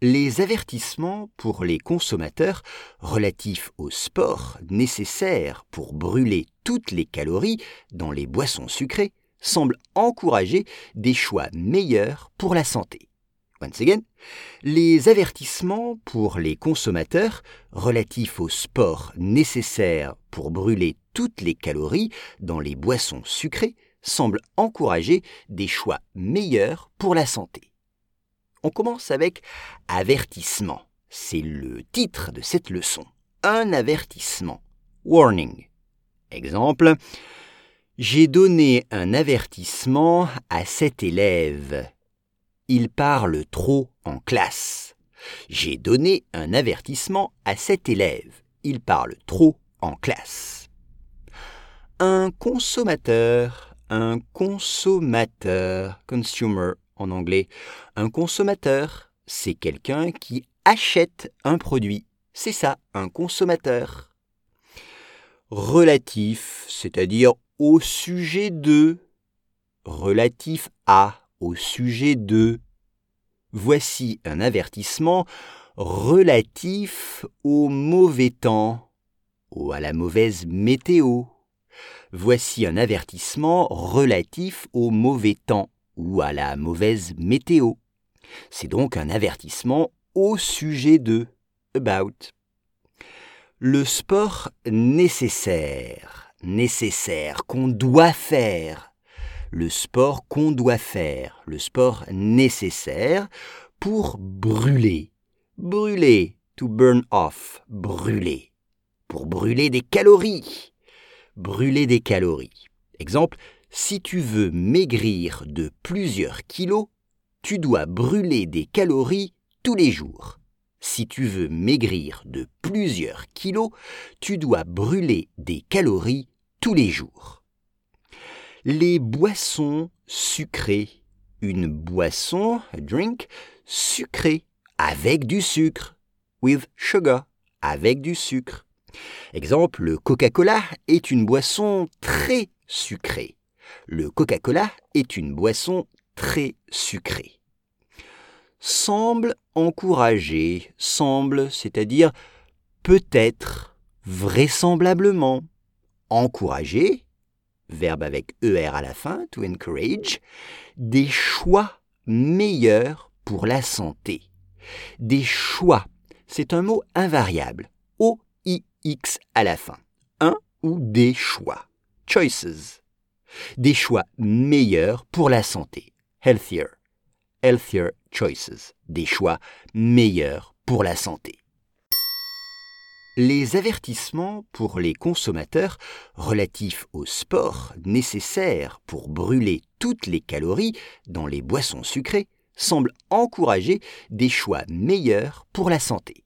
Les avertissements pour les consommateurs relatifs au sport nécessaires pour brûler toutes les calories dans les boissons sucrées semblent encourager des choix meilleurs pour la santé. Once again, les avertissements pour les consommateurs relatifs au sport nécessaires pour brûler toutes les calories dans les boissons sucrées semblent encourager des choix meilleurs pour la santé. On commence avec avertissement. C'est le titre de cette leçon. Un avertissement. Warning. Exemple. J'ai donné un avertissement à cet élève. Il parle trop en classe. J'ai donné un avertissement à cet élève. Il parle trop en classe. Un consommateur, un consommateur, consumer en anglais. Un consommateur, c'est quelqu'un qui achète un produit. C'est ça, un consommateur. Relatif, c'est-à-dire au sujet de. Relatif à, au sujet de. Voici un avertissement relatif au mauvais temps ou à la mauvaise météo. Voici un avertissement relatif au mauvais temps ou à la mauvaise météo. C'est donc un avertissement au sujet de about. Le sport nécessaire, nécessaire, qu'on doit faire. Le sport qu'on doit faire, le sport nécessaire pour brûler. Brûler, to burn off, brûler. Pour brûler des calories. Brûler des calories. Exemple, si tu veux maigrir de plusieurs kilos, tu dois brûler des calories tous les jours. Si tu veux maigrir de plusieurs kilos, tu dois brûler des calories tous les jours. Les boissons sucrées. Une boisson, a drink, sucrée, avec du sucre. With sugar, avec du sucre. Exemple, le Coca-Cola est une boisson très sucrée. Le Coca-Cola est une boisson très sucrée. Semble encourager, semble, c'est-à-dire peut-être, vraisemblablement, encourager, verbe avec ER à la fin, to encourage, des choix meilleurs pour la santé. Des choix, c'est un mot invariable, O-I-X à la fin. Un ou des choix. Choices des choix meilleurs pour la santé. Healthier. Healthier choices. Des choix meilleurs pour la santé. Les avertissements pour les consommateurs relatifs au sport nécessaires pour brûler toutes les calories dans les boissons sucrées semblent encourager des choix meilleurs pour la santé.